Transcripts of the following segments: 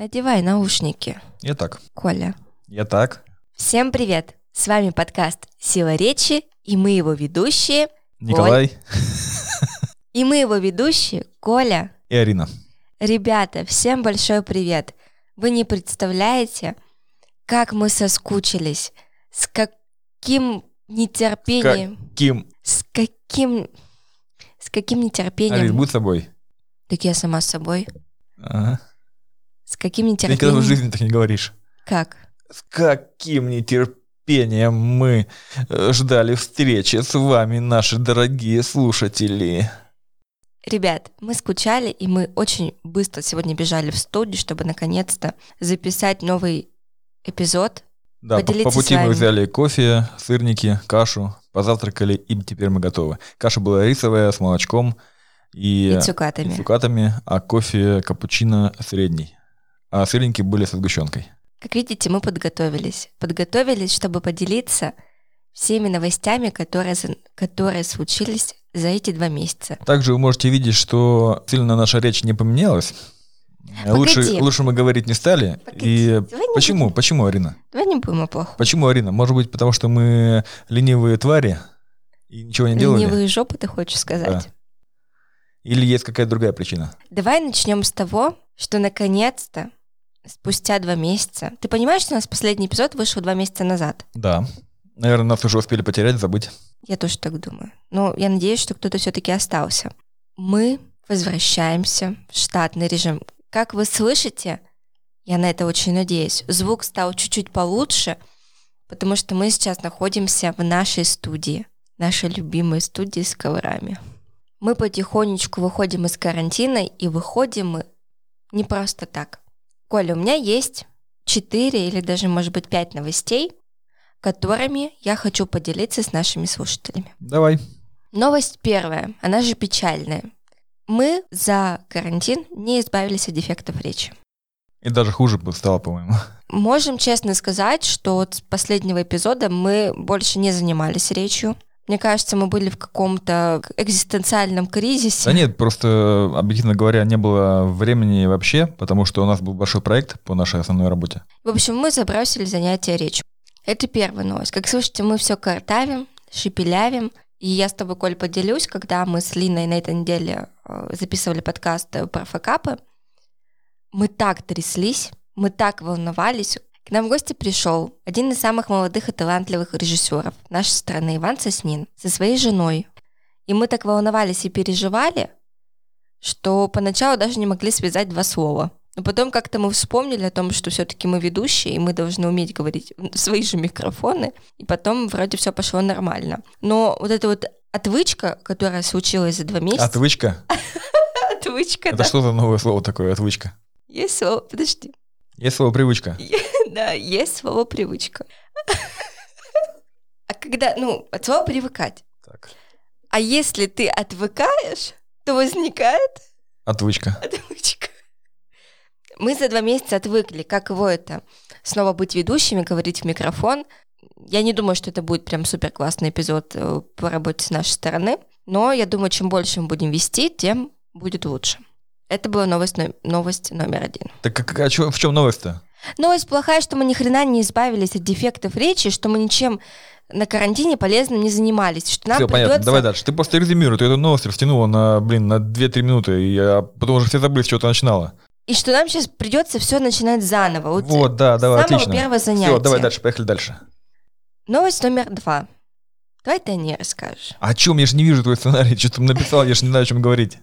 Надевай наушники, Я так. Коля. Я так. Всем привет! С вами подкаст «Сила речи» и мы его ведущие. Николай И мы его ведущие Коля. и Арина. Ребята, всем большой привет! Вы не представляете, как мы соскучились, с каким нетерпением, Ким. с каким, с каким нетерпением. будь собой. Так я сама с собой. Ага. С каким Ты никогда в нетерпением. жизни так не говоришь. Как? С каким нетерпением мы э, ждали встречи с вами, наши дорогие слушатели. Ребят, мы скучали, и мы очень быстро сегодня бежали в студию, чтобы наконец-то записать новый эпизод. Да, по, по пути мы взяли кофе, сырники, кашу, позавтракали, и теперь мы готовы. Каша была рисовая, с молочком и, И цукатами. и цукатами, а кофе капучино средний. А сырники были со сгущенкой. Как видите, мы подготовились. Подготовились, чтобы поделиться всеми новостями, которые, которые случились за эти два месяца. Также вы можете видеть, что сильно наша речь не поменялась. Лучше, лучше мы говорить не стали. Погоди, И давай почему? будем- Почему, Арина? Давай не будем о плохом. Почему, Арина? Может быть, потому что мы ленивые твари и ничего не делали? Ленивые жопы, ты хочешь сказать? Или есть какая-то другая причина? Давай начнем с того, что наконец-то, спустя два месяца... Ты понимаешь, что у нас последний эпизод вышел два месяца назад? Да. Наверное, нас уже успели потерять, забыть. Я тоже так думаю. Но я надеюсь, что кто-то все-таки остался. Мы возвращаемся в штатный режим. Как вы слышите, я на это очень надеюсь, звук стал чуть-чуть получше, потому что мы сейчас находимся в нашей студии, нашей любимой студии с коврами. Мы потихонечку выходим из карантина, и выходим мы не просто так. Коля, у меня есть четыре или даже, может быть, пять новостей, которыми я хочу поделиться с нашими слушателями. Давай. Новость первая, она же печальная. Мы за карантин не избавились от дефектов речи. И даже хуже бы стало, по-моему. Можем честно сказать, что вот с последнего эпизода мы больше не занимались речью. Мне кажется, мы были в каком-то экзистенциальном кризисе. Да нет, просто, объективно говоря, не было времени вообще, потому что у нас был большой проект по нашей основной работе. В общем, мы забросили занятия речью. Это первая новость. Как слышите, мы все картавим, шепелявим. И я с тобой, Коль, поделюсь, когда мы с Линой на этой неделе э, записывали подкаст э, про факапы, мы так тряслись, мы так волновались. К нам в гости пришел один из самых молодых и талантливых режиссеров нашей страны, Иван Соснин, со своей женой. И мы так волновались и переживали, что поначалу даже не могли связать два слова. Но потом как-то мы вспомнили о том, что все-таки мы ведущие, и мы должны уметь говорить в свои же микрофоны, и потом вроде все пошло нормально. Но вот эта вот отвычка, которая случилась за два месяца... Отвычка? Отвычка, Это что за новое слово такое, отвычка? Есть слово, подожди. Есть слово привычка? Да, есть слово привычка. А когда, ну, от слова привыкать. Так. А если ты отвыкаешь, то возникает Отвычка. отвычка. Мы за два месяца отвыкли, каково это снова быть ведущими, говорить в микрофон. Я не думаю, что это будет прям супер классный эпизод э, по работе с нашей стороны, но я думаю, чем больше мы будем вести, тем будет лучше. Это была новость, но- новость номер один. Так а, а чё- в чем новость-то? Новость плохая, что мы ни хрена не избавились от дефектов речи, что мы ничем на карантине полезным не занимались, что нам Все, понятно, придется... давай дальше. Ты просто резюмируй, ты эту новость растянула на, блин, на 2-3 минуты, и я потом уже все забыли, с чего ты начинала. И что нам сейчас придется все начинать заново. Вот, Вот, да, давай, самого отлично. первого занятия. Все, давай дальше, поехали дальше. Новость номер два. Давай ты о ней расскажешь. А о чем? Я же не вижу твой сценарий, что ты написал, я же не знаю, о чем говорить.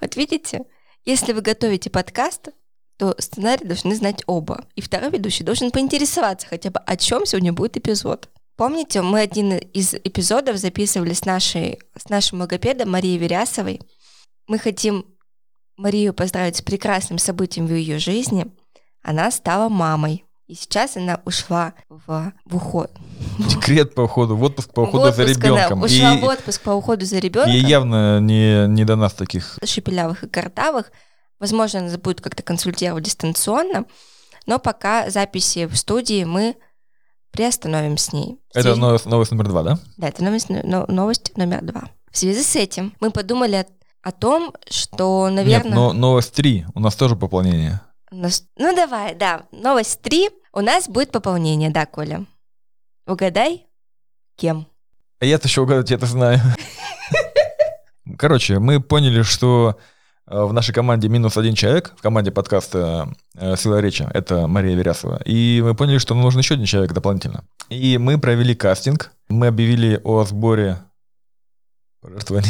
Вот видите, если вы готовите подкаст, то сценарий должны знать оба. И второй ведущий должен поинтересоваться хотя бы, о чем сегодня будет эпизод. Помните, мы один из эпизодов записывали с, нашей, с нашим логопедом Марией Верясовой. Мы хотим Марию поздравить с прекрасным событием в ее жизни. Она стала мамой. И сейчас она ушла в, в уход. Декрет по уходу, в отпуск по уходу за отпуск она ребенком. Ушла И в отпуск по уходу за ребенком. ей явно не, не до нас таких. шепелявых и картавых. Возможно, она будет как-то консультировать дистанционно, но пока записи в студии мы приостановим с ней. Это связи- новость, новость номер два, да? Да, это новость, но- новость номер два. В связи с этим мы подумали о, о том, что, Нет, наверное... но новость три. У нас тоже пополнение. Нас- Ну давай, да. Новость три. У нас будет пополнение, да, Коля? Угадай, кем? А я-то еще угадать это знаю. Короче, мы поняли, что э, в нашей команде минус один человек, в команде подкаста э, «Сила речи», это Мария Верясова. И мы поняли, что нам нужен еще один человек дополнительно. И мы провели кастинг, мы объявили о сборе пожертвований.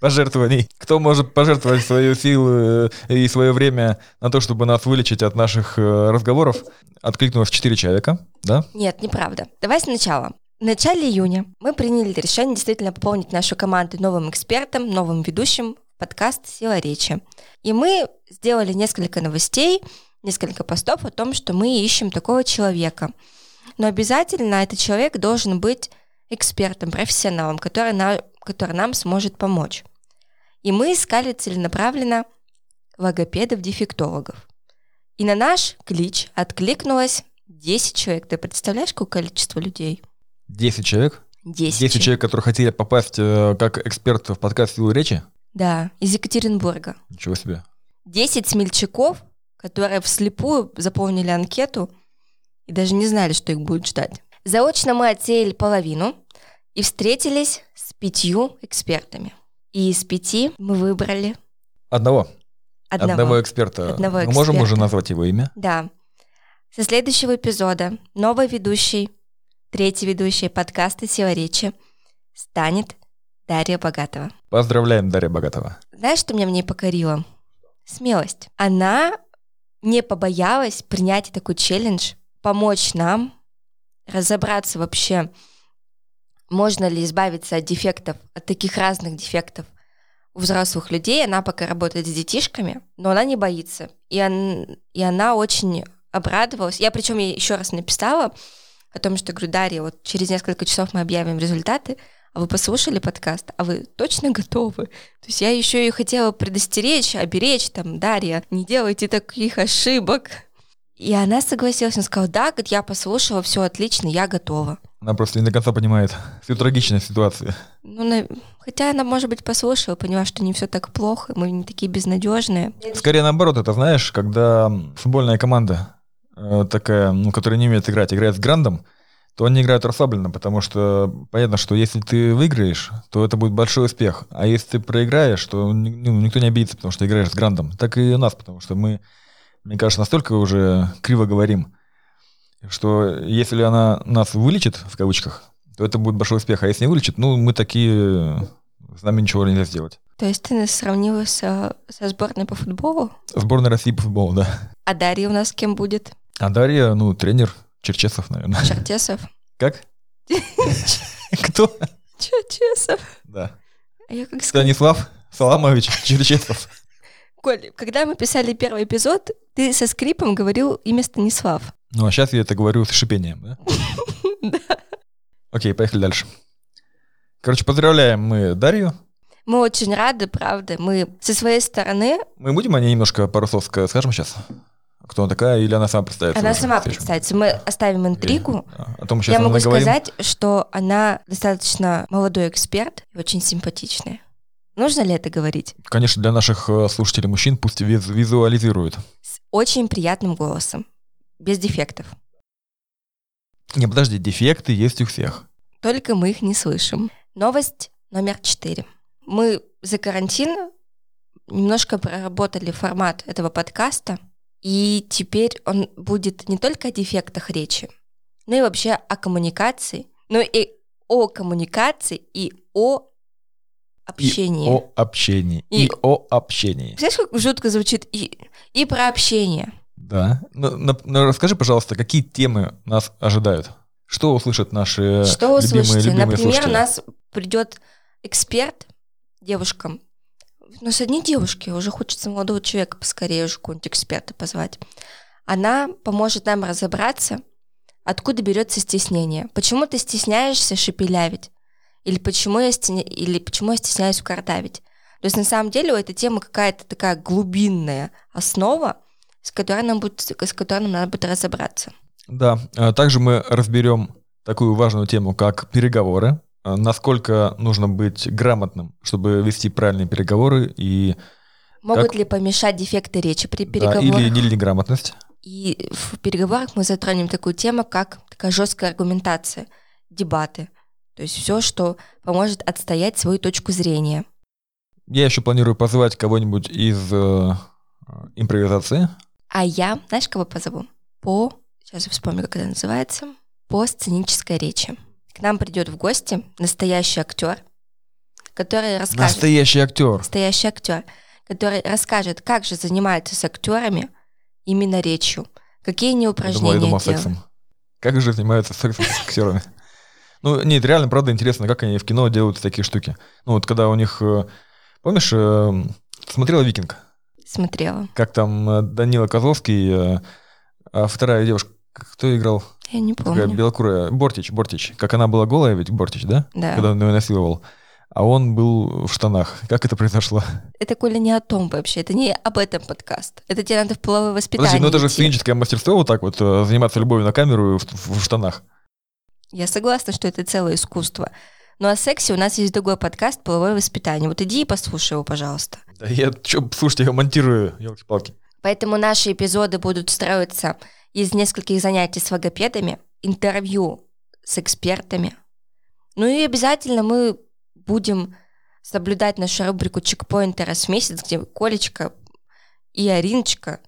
Пожертвований. Кто может пожертвовать свою силу э, и свое время на то, чтобы нас вылечить от наших э, разговоров? Откликнулось 4 человека, да? Нет, неправда. Давай сначала. В начале июня мы приняли решение действительно пополнить нашу команду новым экспертом, новым ведущим подкаст «Сила речи». И мы сделали несколько новостей, несколько постов о том, что мы ищем такого человека. Но обязательно этот человек должен быть экспертом, профессионалом, который, на- который нам сможет помочь. И мы искали целенаправленно логопедов-дефектологов. И на наш клич откликнулось 10 человек. Ты представляешь, какое количество людей? 10 человек? 10. 10 человек, которые хотели попасть э, как эксперт в подкаст «Силу речи»? Да, из Екатеринбурга. Ничего себе. 10 смельчаков, которые вслепую заполнили анкету и даже не знали, что их будет ждать. Заочно мы отсеяли половину и встретились пятью экспертами. И из пяти мы выбрали Одного. одного. Одного, эксперта. Одного Мы можем уже эксперта. назвать его имя? Да. Со следующего эпизода новый ведущий, третий ведущий подкаста «Сила речи» станет Дарья Богатова. Поздравляем, Дарья Богатова. Знаешь, что меня в ней покорило? Смелость. Она не побоялась принять такой челлендж, помочь нам разобраться вообще, можно ли избавиться от дефектов, от таких разных дефектов у взрослых людей. Она пока работает с детишками, но она не боится. И, он- и она очень обрадовалась. Я причем ей еще раз написала о том, что говорю, Дарья, вот через несколько часов мы объявим результаты, а вы послушали подкаст, а вы точно готовы? То есть я еще и хотела предостеречь, оберечь, там, Дарья, не делайте таких ошибок. И она согласилась, она сказала, да, говорит, я послушала, все отлично, я готова. Она просто не до конца понимает всю трагичность ситуации. Ну, на- хотя она, может быть, послушала, поняла, что не все так плохо, мы не такие безнадежные. Скорее наоборот, это знаешь, когда футбольная команда э, такая, ну, которая не умеет играть, играет с грандом, то они играют расслабленно, потому что понятно, что если ты выиграешь, то это будет большой успех. А если ты проиграешь, то ну, никто не обидится, потому что играешь с грандом. Так и у нас, потому что мы, мне кажется, настолько уже криво говорим, что если она нас вылечит, в кавычках, то это будет большой успех. А если не вылечит, ну, мы такие, с нами ничего нельзя сделать. То есть ты нас сравнила со, со сборной по футболу? Сборная России по футболу, да. А Дарья у нас кем будет? А Дарья, ну, тренер Черчесов, наверное. Чертесов? Как? Кто? Чертесов? Да. А? Станислав Саламович Черчесов. Коль, когда мы писали первый эпизод, ты со скрипом говорил имя Станислав. Ну, а сейчас я это говорю с шипением, да? Да. Окей, поехали дальше. Короче, поздравляем мы Дарью. Мы очень рады, правда. Мы со своей стороны, Мы будем о ней немножко пару слов скажем сейчас? Кто она такая, или она сама представится? она сама представится. Мы оставим интригу. А, О том сейчас Я могу наговорим. сказать, что она достаточно молодой эксперт и очень симпатичная. Нужно ли это говорить? Конечно, для наших э, слушателей мужчин пусть виз- визуализируют. С очень приятным голосом, без дефектов. Не, подожди, дефекты есть у всех. Только мы их не слышим. Новость номер четыре. Мы за карантин немножко проработали формат этого подкаста, и теперь он будет не только о дефектах речи, но и вообще о коммуникации, но и о коммуникации и о общении. И о общении. И, И- о общении. Представляешь, как жутко звучит и, и про общение. Да. Ну, на- ну, расскажи, пожалуйста, какие темы нас ожидают? Что услышат наши Что Э, любимые, любимые Например, слушатели? у нас придет эксперт, девушка. У нас одни девушки, уже хочется молодого человека поскорее уже какого-нибудь эксперта позвать. Она поможет нам разобраться, откуда берется стеснение. Почему ты стесняешься шепелявить? Или почему я, стесня- или почему я стесняюсь картавить? То есть на самом деле у этой темы какая-то такая глубинная основа, с которой нам, будет, с которой нам надо будет разобраться. Да, а также мы разберем такую важную тему, как переговоры. А, Насколько нужно быть грамотным, чтобы вести правильные переговоры и Могут Как? ли помешать дефекты речи при Да, переговорах? или, или неграмотность. И в переговорах мы затронем такую тему, как такая жесткая аргументация, дебаты. То есть все, что поможет отстоять свою точку зрения. Я еще планирую позвать кого-нибудь из э, импровизации. А я, знаешь, кого позову? По, сейчас я вспомню, как это называется, по сценической речи. К нам придет в гости настоящий актер, который расскажет... Настоящий актер. Настоящий актер, который расскажет, как же занимаются с актерами именно речью, какие они Я думал, я упражнения думал делают. сексом. Как же занимаются сексом с актерами? Ну, нет, реально, правда, интересно, как они в кино делают такие штуки. Ну, вот когда у них... э, Помнишь, э, смотрела «Викинг»? Смотрела. Как там э, Данила Козловский, а вторая девушка, кто играл? Я не Такая помню. белокурая. Бортич, Бортич. Как она была голая, ведь Бортич, да? Да. Когда он ее насиловал. А он был в штанах. Как это произошло? Это, Коля, не о том вообще. Это не об этом подкаст. Это тебе надо в половое воспитание Подожди, ну это же сценическое мастерство вот так вот, заниматься любовью на камеру в, в- в штанах. Я согласна, что это целое искусство. Но о сексе у нас есть другой подкаст «Половое воспитание». Вот иди и послушай его, пожалуйста. Да я, что, слушайте, я монтирую, елки-палки. Поэтому наши эпизоды будут строиться из нескольких занятий с логопедами, интервью с экспертами. Ну и обязательно мы будем соблюдать нашу рубрику «Чекпоинты раз в месяц», где Колечка и Ариночка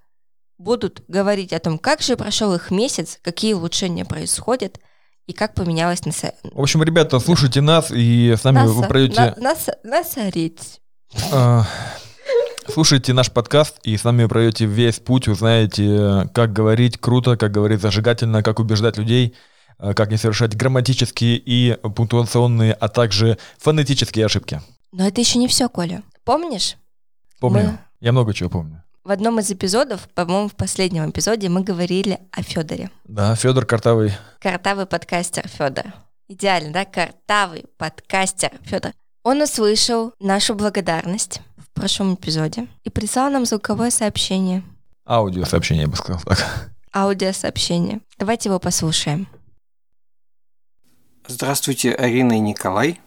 будут говорить о том, как же прошел их месяц, какие улучшения происходят и как поменялось на В общем, ребята, слушайте нас, и с нами вы пройдете... насорить. э, слушайте наш подкаст, и с нами вы пройдете весь путь, узнаете, как говорить круто, как говорить зажигательно, как убеждать людей, э, как не совершать грамматические и пунктуационные, а также фонетические ошибки. Но это еще не все, Коля. Помнишь, Помню. Мы- Я много чего помню. В одном из эпизодов, по-моему, в последнем эпизоде мы говорили о Федоре. Да, Федор Картавый. Картавый подкастер Федор. Идеально, да? Картавый подкастер Федор. Он услышал нашу благодарность в прошлом эпизоде и прислал нам звуковое сообщение, Аудиосообщение, я бы сказал так. аудиосообщение. Давайте его послушаем. Здравствуйте, Арина и Николай.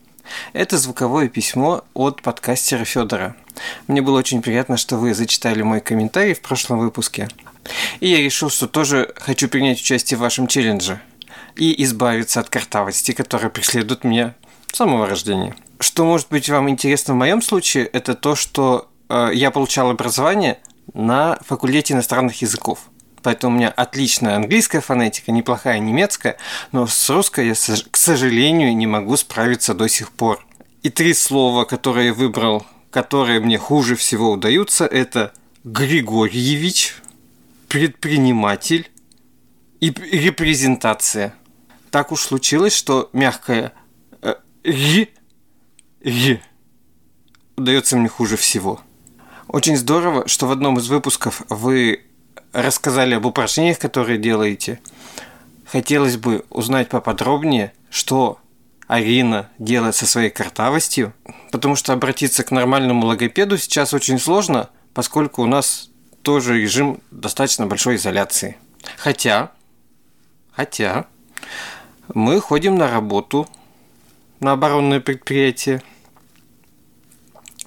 Это звуковое письмо от подкастера Федора. Мне было очень приятно, что вы зачитали мой комментарий в прошлом выпуске. И я решил, что тоже хочу принять участие в вашем челлендже и избавиться от картавости, которая преследует меня с самого рождения. Что может быть вам интересно в моем случае, это то, что э, я получал образование на факультете иностранных языков. Поэтому у меня отличная английская фонетика, неплохая немецкая, но с русской я, к сожалению, не могу справиться до сих пор. И три слова, которые я выбрал, которые мне хуже всего удаются, это Григорьевич, предприниматель и репрезентация. Так уж случилось, что мягкое э, «р» «р» удается мне хуже всего. Очень здорово, что в одном из выпусков вы рассказали об упражнениях, которые делаете. Хотелось бы узнать поподробнее, что Арина делает со своей картавостью, потому что обратиться к нормальному логопеду сейчас очень сложно, поскольку у нас тоже режим достаточно большой изоляции. Хотя, хотя, мы ходим на работу на оборонное предприятие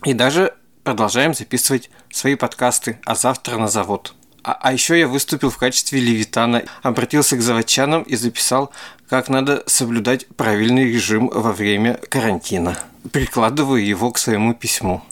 и даже продолжаем записывать свои подкасты «А завтра на завод». А, а еще я выступил в качестве левитана, обратился к заводчанам и записал, как надо соблюдать правильный режим во время карантина. Прикладываю его к своему письму.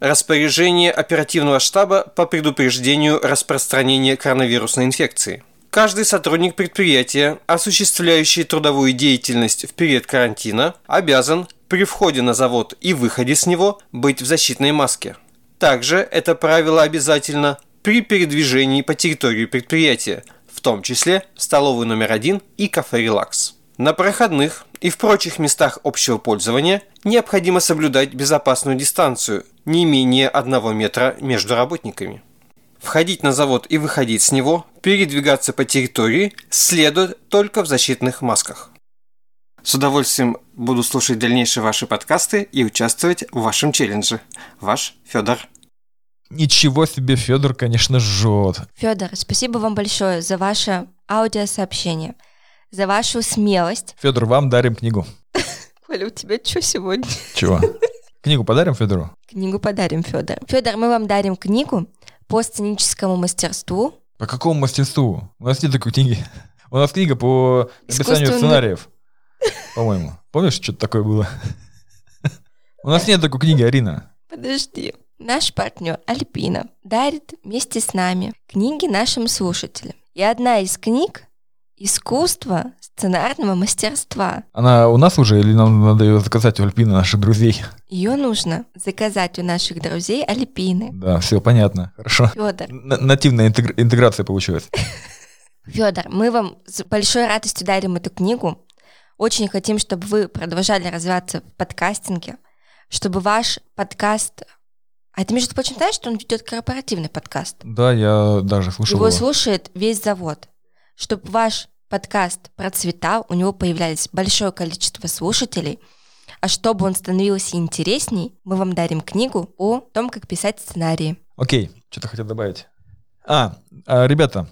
Распоряжение оперативного штаба по предупреждению распространения коронавирусной инфекции. Каждый сотрудник предприятия, осуществляющий трудовую деятельность в период карантина, обязан при входе на завод и выходе с него быть в защитной маске. Также это правило обязательно при передвижении по территории предприятия, в том числе столовой номер один и кафе «Релакс». На проходных и в прочих местах общего пользования необходимо соблюдать безопасную дистанцию не менее одного метра между работниками. Входить на завод и выходить с него, передвигаться по территории следует только в защитных масках. С удовольствием буду слушать дальнейшие ваши подкасты и участвовать в вашем челлендже. Ваш Федор. Ничего себе, Федор, конечно, жжет. Федор, спасибо вам большое за ваше аудиосообщение, за вашу смелость. Федор, вам дарим книгу. Коля, у тебя что сегодня? Чего? Книгу подарим Федору? Книгу подарим Федор. Федор, мы вам дарим книгу по сценическому мастерству. По какому мастерству? У нас нет такой книги. У нас книга по написанию сценариев, по-моему. Помнишь, что-то такое было? У нас нет такой книги, Арина. Подожди. Наш партнер Альпина дарит вместе с нами книги нашим слушателям. И одна из книг «Искусство сценарного мастерства». Она у нас уже или нам надо ее заказать у Альпины, наших друзей? Ее нужно заказать у наших друзей Альпины. Да, все понятно, хорошо. Федор, Н- нативная интегр- интеграция получилась. Федор, мы вам с большой радостью дарим эту книгу. Очень хотим, чтобы вы продолжали развиваться в подкастинге, чтобы ваш подкаст... А ты, между прочим, знаешь, что он ведет корпоративный подкаст? Да, я даже слушал Его его. слушает весь завод. Чтобы ваш подкаст процветал, у него появлялось большое количество слушателей, а чтобы он становился интересней, мы вам дарим книгу о том, как писать сценарии. Окей, что-то хотел добавить. А, а, ребята,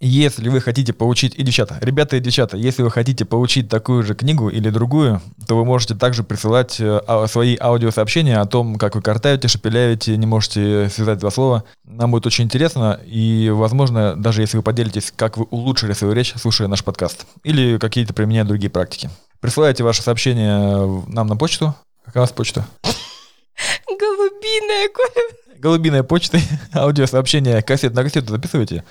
если вы хотите получить, и девчата, ребята и девчата, если вы хотите получить такую же книгу или другую, то вы можете также присылать э, а- свои аудиосообщения о том, как вы картаете, шепеляете, не можете связать два слова. Нам будет очень интересно, и, возможно, даже если вы поделитесь, как вы улучшили свою речь, слушая наш подкаст, или какие-то применяя другие практики. Присылайте ваши сообщения нам на почту. Какая у вас почта? Голубиная, Коля. голубиной почтой аудиосообщение кассет на кассету записывайте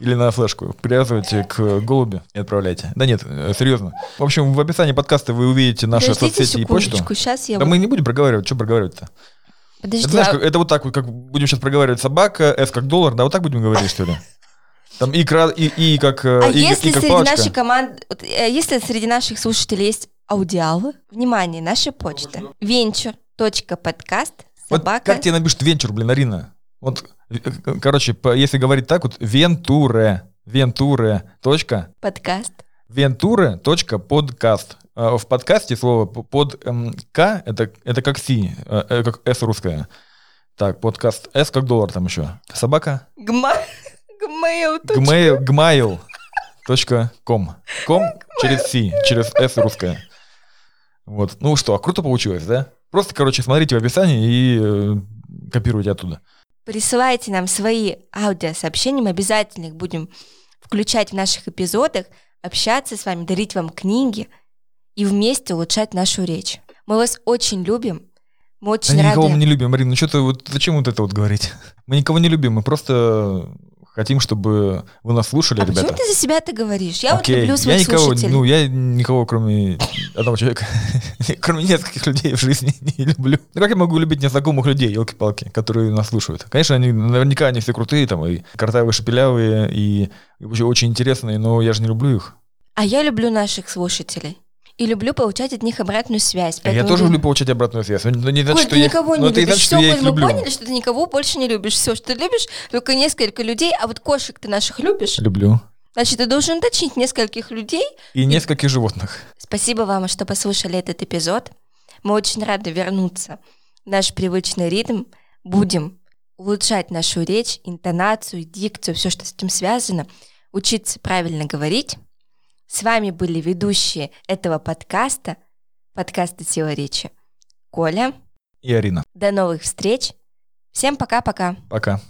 или на флешку, привязывайте к голуби и отправляйте. Да нет, э, серьезно. В общем, в описании подкаста вы увидите наши Подождите соцсети и почту. сейчас я... Да вот- мы не будем проговаривать, что проговаривать-то? Подожди, Это, знаешь, а- как- это вот так вот, как будем сейчас проговаривать собака, S как доллар, да, вот так будем говорить, что ли? Там и, кра- и, и как, э, А и, если и как среди палочка. нашей команды, э, если среди наших слушателей есть аудиалы, внимание, наша почта venture.podcast Вот как тебе напишут венчур, блин, Арина? Вот, э, короче, если говорить так вот, вентуре, вентуре, точка, подкаст venture.podcast. А В подкасте слово под эм, К это, это как Си, э, э, как С русская. Так, подкаст С как доллар там еще. Собака. гма... гмейл точка. Gmail, gmail точка ком. Ком через Си, через С русская. Вот. Ну что, круто получилось, да? Просто, короче, смотрите в описании и э, копируйте оттуда. Присылайте нам свои аудиосообщения, мы обязательно их будем включать в наших эпизодах, общаться с вами, дарить вам книги и вместе улучшать нашу речь. Мы вас очень любим, мы очень Да рады. никого мы не любим, Марина. Ну что ты вот зачем вот это вот говорить? Мы никого не любим, мы просто хотим, чтобы вы нас слушали, а ребята. почему ты за себя ты говоришь? Я Окей, вот люблю я своих никого, слушателей. ну я никого, кроме одного человека, кроме нескольких людей в жизни не люблю. Ну как я могу любить незнакомых людей, елки-палки, которые нас слушают? Конечно, они наверняка они все крутые, там и картавые, шепелявые, и, и вообще очень интересные, но я же не люблю их. А я люблю наших слушателей. И люблю получать от них обратную связь. А я Поэтому тоже люблю получать обратную связь. Но не значит, Коль, что ты я никого но не любишь. значит, Все, Коль, мы люблю. поняли, что ты никого больше не любишь. Все, что ты любишь, только несколько людей, а вот кошек ты наших любишь. Люблю. Значит, ты должен уточнить нескольких людей. И нескольких животных. Спасибо вам, что послушали этот эпизод. Мы очень рады вернуться в наш привычный ритм. Будем улучшать нашу речь, интонацию, дикцию, все, что с этим связано, учиться правильно говорить. С вами были ведущие этого подкаста, подкаста «Сила речи» Коля. И Арина. До новых встреч. Всем пока-пока. Пока.